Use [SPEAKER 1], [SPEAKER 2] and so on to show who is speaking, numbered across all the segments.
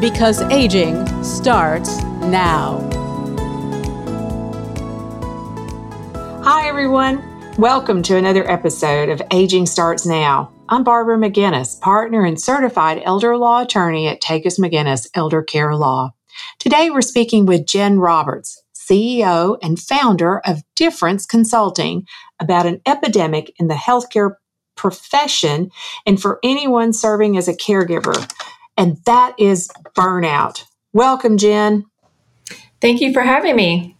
[SPEAKER 1] because aging starts now.
[SPEAKER 2] Hi, everyone. Welcome to another episode of Aging Starts Now. I'm Barbara McGinnis, partner and certified elder law attorney at Takacs McGinnis Elder Care Law. Today, we're speaking with Jen Roberts, CEO and founder of Difference Consulting, about an epidemic in the healthcare profession and for anyone serving as a caregiver and that is burnout. Welcome, Jen.
[SPEAKER 3] Thank you for having me.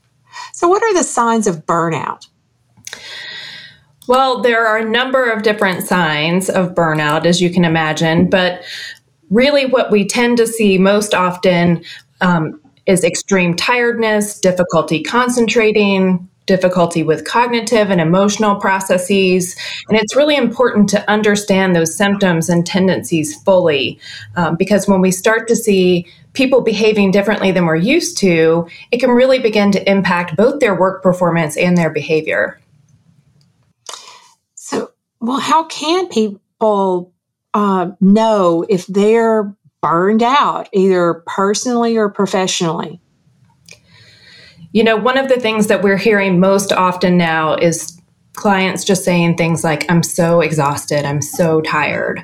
[SPEAKER 2] So, what are the signs of burnout?
[SPEAKER 3] Well, there are a number of different signs of burnout, as you can imagine, but really what we tend to see most often um, is extreme tiredness, difficulty concentrating, difficulty with cognitive and emotional processes. And it's really important to understand those symptoms and tendencies fully um, because when we start to see people behaving differently than we're used to, it can really begin to impact both their work performance and their behavior.
[SPEAKER 2] So, well, how can people uh, know if they're burned out, either personally or professionally?
[SPEAKER 3] You know, one of the things that we're hearing most often now is clients just saying things like, I'm so exhausted, I'm so tired.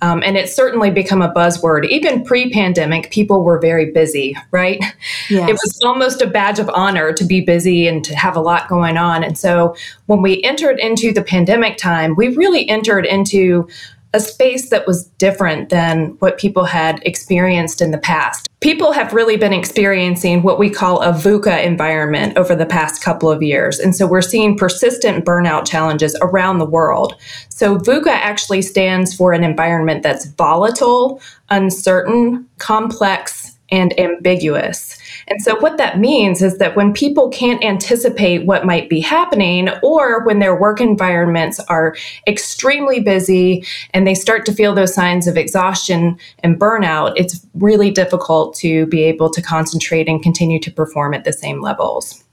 [SPEAKER 3] Um, and it's certainly become a buzzword. Even pre pandemic, people were very busy, right? Yes. It was almost a badge of honor to be busy and to have a lot going on. And so when we entered into the pandemic time, we really entered into a space that was different than what people had experienced in the past. People have really been experiencing what we call a VUCA environment over the past couple of years. And so we're seeing persistent burnout challenges around the world. So VUCA actually stands for an environment that's volatile, uncertain, complex, and ambiguous. And so, what that means is that when people can't anticipate what might be happening, or when their work environments are extremely busy and they start to feel those signs of exhaustion and burnout, it's really difficult to be able to concentrate and continue to perform at the same levels.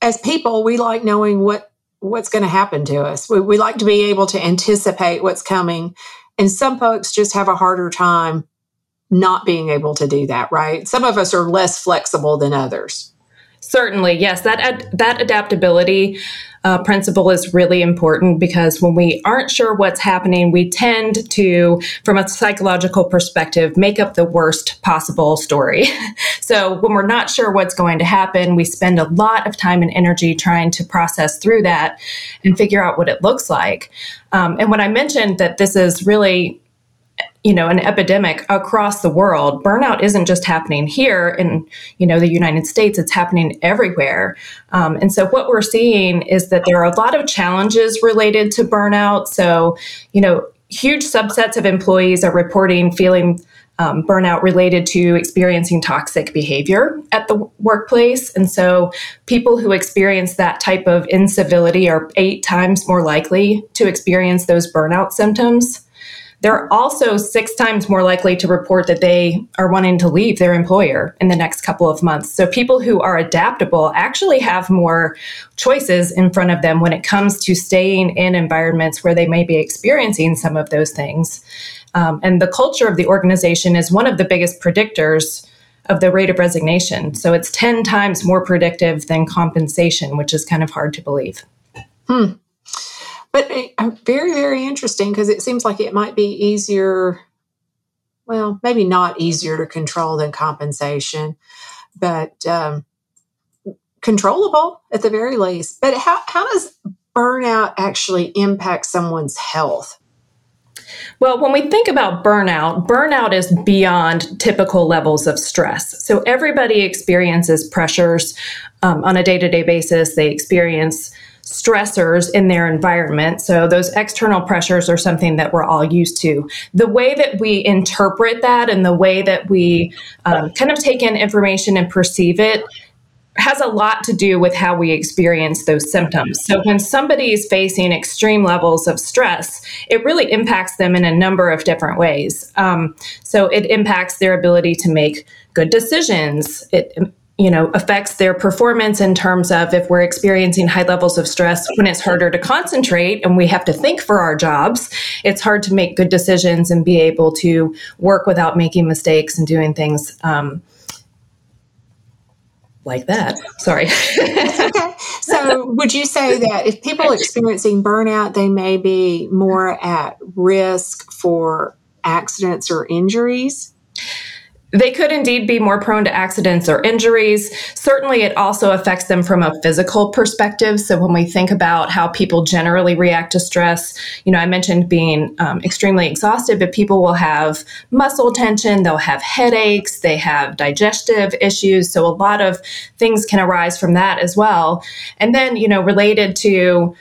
[SPEAKER 2] As people, we like knowing what what's going to happen to us. We, we like to be able to anticipate what's coming. And some folks just have a harder time not being able to do that, right? Some of us are less flexible than others.
[SPEAKER 3] Certainly, yes. That ad- that adaptability uh, principle is really important because when we aren't sure what's happening, we tend to, from a psychological perspective, make up the worst possible story. so when we're not sure what's going to happen, we spend a lot of time and energy trying to process through that and figure out what it looks like. Um, and when I mentioned that this is really you know an epidemic across the world burnout isn't just happening here in you know the united states it's happening everywhere um, and so what we're seeing is that there are a lot of challenges related to burnout so you know huge subsets of employees are reporting feeling um, burnout related to experiencing toxic behavior at the workplace. And so people who experience that type of incivility are eight times more likely to experience those burnout symptoms. They're also six times more likely to report that they are wanting to leave their employer in the next couple of months. So people who are adaptable actually have more choices in front of them when it comes to staying in environments where they may be experiencing some of those things. Um, and the culture of the organization is one of the biggest predictors of the rate of resignation. So it's 10 times more predictive than compensation, which is kind of hard to believe.
[SPEAKER 2] Hmm. But very, very interesting because it seems like it might be easier. Well, maybe not easier to control than compensation, but um, controllable at the very least. But how, how does burnout actually impact someone's health?
[SPEAKER 3] Well, when we think about burnout, burnout is beyond typical levels of stress. So everybody experiences pressures um, on a day to day basis. They experience stressors in their environment. So those external pressures are something that we're all used to. The way that we interpret that and the way that we um, kind of take in information and perceive it has a lot to do with how we experience those symptoms. So, when somebody is facing extreme levels of stress, it really impacts them in a number of different ways. Um, so, it impacts their ability to make good decisions. It you know affects their performance in terms of if we're experiencing high levels of stress when it's harder to concentrate and we have to think for our jobs it's hard to make good decisions and be able to work without making mistakes and doing things um, like that. Sorry.
[SPEAKER 2] Okay so would you say that if people experiencing burnout they may be more at risk for accidents or injuries
[SPEAKER 3] they could indeed be more prone to accidents or injuries. Certainly, it also affects them from a physical perspective. So, when we think about how people generally react to stress, you know, I mentioned being um, extremely exhausted, but people will have muscle tension, they'll have headaches, they have digestive issues. So, a lot of things can arise from that as well. And then, you know, related to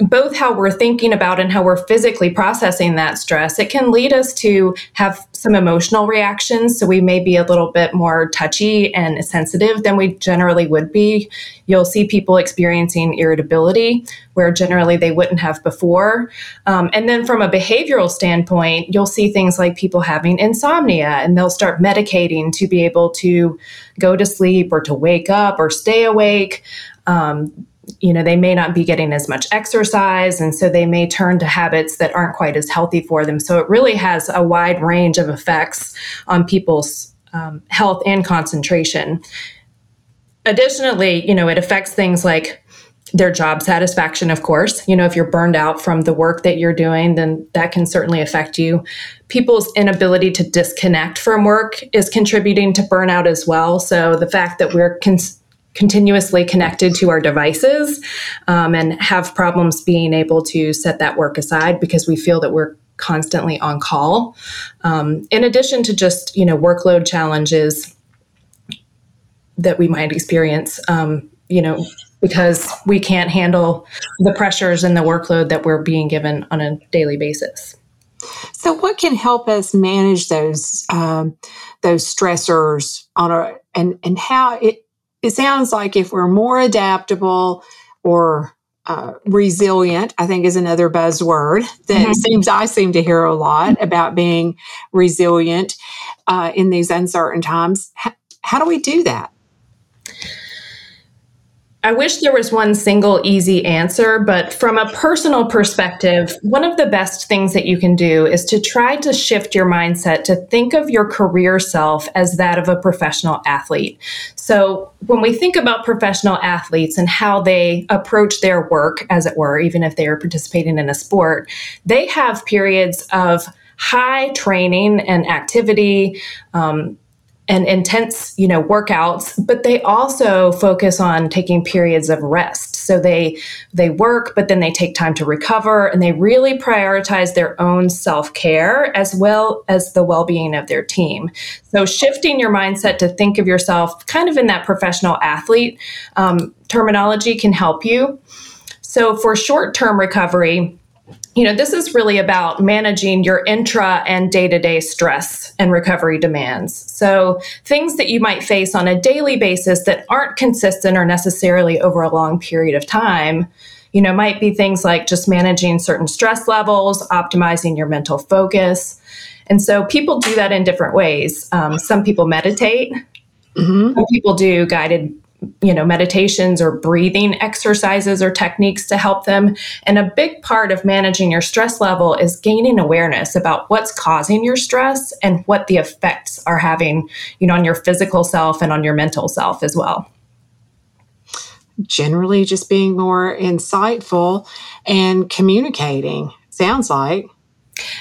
[SPEAKER 3] both how we're thinking about and how we're physically processing that stress, it can lead us to have some emotional reactions. So we may be a little bit more touchy and sensitive than we generally would be. You'll see people experiencing irritability where generally they wouldn't have before. Um, and then from a behavioral standpoint, you'll see things like people having insomnia and they'll start medicating to be able to go to sleep or to wake up or stay awake. Um, you know, they may not be getting as much exercise, and so they may turn to habits that aren't quite as healthy for them. So it really has a wide range of effects on people's um, health and concentration. Additionally, you know, it affects things like their job satisfaction, of course. You know, if you're burned out from the work that you're doing, then that can certainly affect you. People's inability to disconnect from work is contributing to burnout as well. So the fact that we're cons- continuously connected to our devices um, and have problems being able to set that work aside because we feel that we're constantly on call. Um, in addition to just you know workload challenges that we might experience um, you know because we can't handle the pressures and the workload that we're being given on a daily basis.
[SPEAKER 2] So what can help us manage those um, those stressors on our and and how it it sounds like if we're more adaptable or uh, resilient, I think is another buzzword that mm-hmm. seems I seem to hear a lot about being resilient uh, in these uncertain times. How do we do that?
[SPEAKER 3] I wish there was one single easy answer, but from a personal perspective, one of the best things that you can do is to try to shift your mindset to think of your career self as that of a professional athlete. So, when we think about professional athletes and how they approach their work, as it were, even if they are participating in a sport, they have periods of high training and activity. Um, and intense, you know, workouts, but they also focus on taking periods of rest. So they they work, but then they take time to recover and they really prioritize their own self-care as well as the well-being of their team. So shifting your mindset to think of yourself kind of in that professional athlete um, terminology can help you. So for short-term recovery, you know, this is really about managing your intra and day to day stress and recovery demands. So, things that you might face on a daily basis that aren't consistent or necessarily over a long period of time, you know, might be things like just managing certain stress levels, optimizing your mental focus. And so, people do that in different ways. Um, some people meditate, mm-hmm. some people do guided you know, meditations or breathing exercises or techniques to help them. And a big part of managing your stress level is gaining awareness about what's causing your stress and what the effects are having, you know, on your physical self and on your mental self as well.
[SPEAKER 2] Generally, just being more insightful and communicating, sounds like.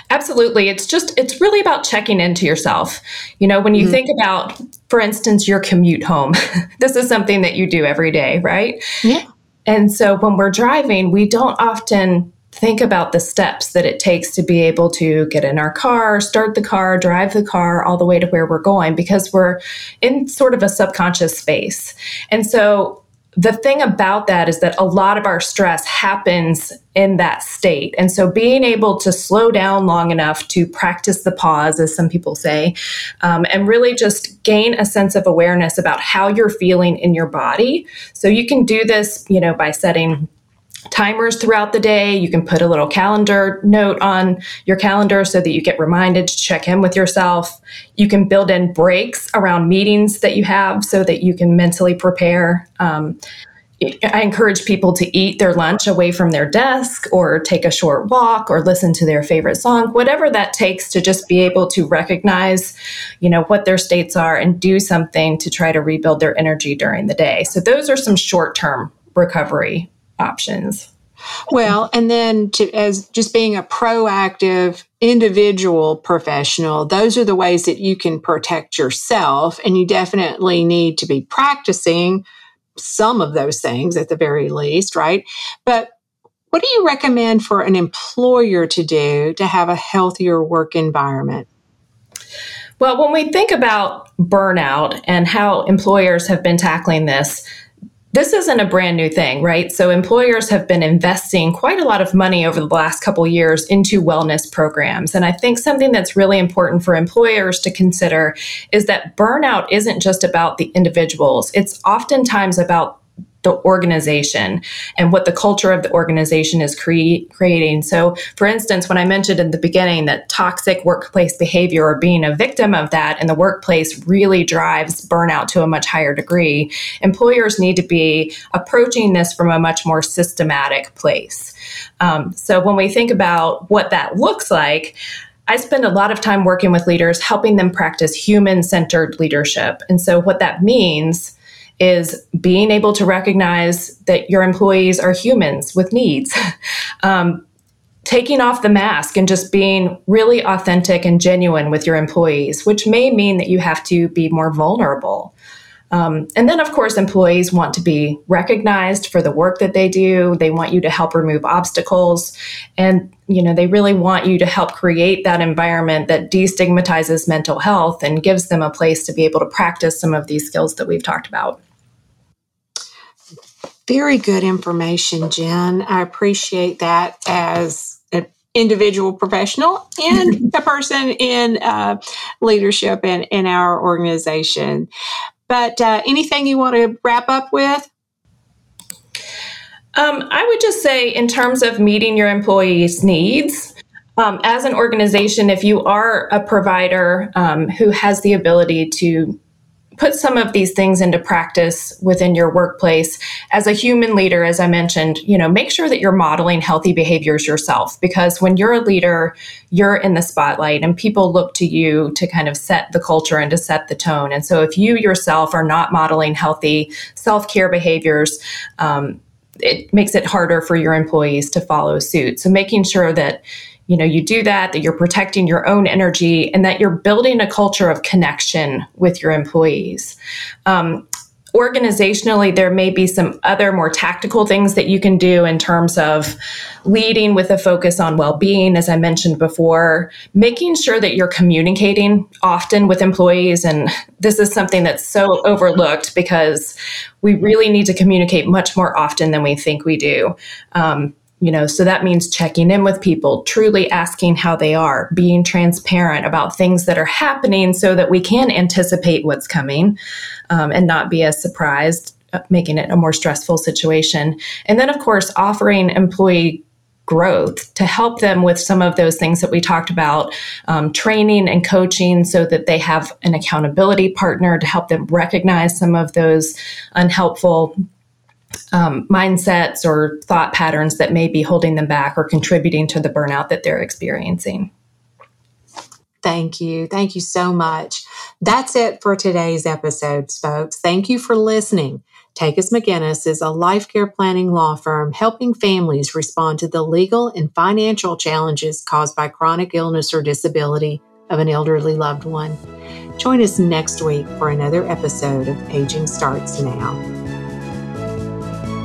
[SPEAKER 3] Absolutely. It's just, it's really about checking into yourself. You know, when you mm-hmm. think about, for instance, your commute home, this is something that you do every day, right?
[SPEAKER 2] Yeah.
[SPEAKER 3] And so when we're driving, we don't often think about the steps that it takes to be able to get in our car, start the car, drive the car all the way to where we're going because we're in sort of a subconscious space. And so the thing about that is that a lot of our stress happens in that state. And so being able to slow down long enough to practice the pause, as some people say, um, and really just gain a sense of awareness about how you're feeling in your body. So you can do this, you know, by setting timers throughout the day. You can put a little calendar note on your calendar so that you get reminded to check in with yourself. You can build in breaks around meetings that you have so that you can mentally prepare. Um, I encourage people to eat their lunch away from their desk or take a short walk or listen to their favorite song, whatever that takes to just be able to recognize, you know, what their states are and do something to try to rebuild their energy during the day. So those are some short-term recovery options.
[SPEAKER 2] Well, and then to, as just being a proactive individual professional, those are the ways that you can protect yourself. And you definitely need to be practicing some of those things at the very least, right? But what do you recommend for an employer to do to have a healthier work environment?
[SPEAKER 3] Well, when we think about burnout and how employers have been tackling this, this isn't a brand new thing, right? So employers have been investing quite a lot of money over the last couple years into wellness programs. And I think something that's really important for employers to consider is that burnout isn't just about the individuals. It's oftentimes about the organization and what the culture of the organization is cre- creating. So, for instance, when I mentioned in the beginning that toxic workplace behavior or being a victim of that in the workplace really drives burnout to a much higher degree, employers need to be approaching this from a much more systematic place. Um, so, when we think about what that looks like, I spend a lot of time working with leaders, helping them practice human centered leadership. And so, what that means is being able to recognize that your employees are humans with needs. um, taking off the mask and just being really authentic and genuine with your employees, which may mean that you have to be more vulnerable. Um, and then, of course, employees want to be recognized for the work that they do. They want you to help remove obstacles. And, you know, they really want you to help create that environment that destigmatizes mental health and gives them a place to be able to practice some of these skills that we've talked about.
[SPEAKER 2] Very good information, Jen. I appreciate that as an individual professional and a person in uh, leadership in, in our organization. But uh, anything you want to wrap up with?
[SPEAKER 3] Um, I would just say, in terms of meeting your employees' needs, um, as an organization, if you are a provider um, who has the ability to put some of these things into practice within your workplace. As a human leader as i mentioned you know make sure that you're modeling healthy behaviors yourself because when you're a leader you're in the spotlight and people look to you to kind of set the culture and to set the tone. And so if you yourself are not modeling healthy self-care behaviors um, it makes it harder for your employees to follow suit. So making sure that you know you do that that you're protecting your own energy and that you're building a culture of connection with your employees. Um, organizationally there may be some other more tactical things that you can do in terms of leading with a focus on well-being as i mentioned before making sure that you're communicating often with employees. And this is something that's so overlooked because we really need to communicate much more often than we think we do. Um, you know so that means checking in with people truly asking how they are being transparent about things that are happening so that we can anticipate what's coming um, and not be as surprised uh, making it a more stressful situation. And then of course offering employee growth to help them with some of those things that we talked about um, training and coaching so that they have an accountability partner to help them recognize some of those unhelpful um, mindsets or thought patterns that may be holding them back or contributing to the burnout that they're experiencing.
[SPEAKER 2] Thank you. Thank you so much. That's it for today's episode, folks. Thank you for listening. Takacs McGinnis is a life care planning law firm helping families respond to the legal and financial challenges caused by chronic illness or disability of an elderly loved one. Join us next week for another episode of Aging Starts Now.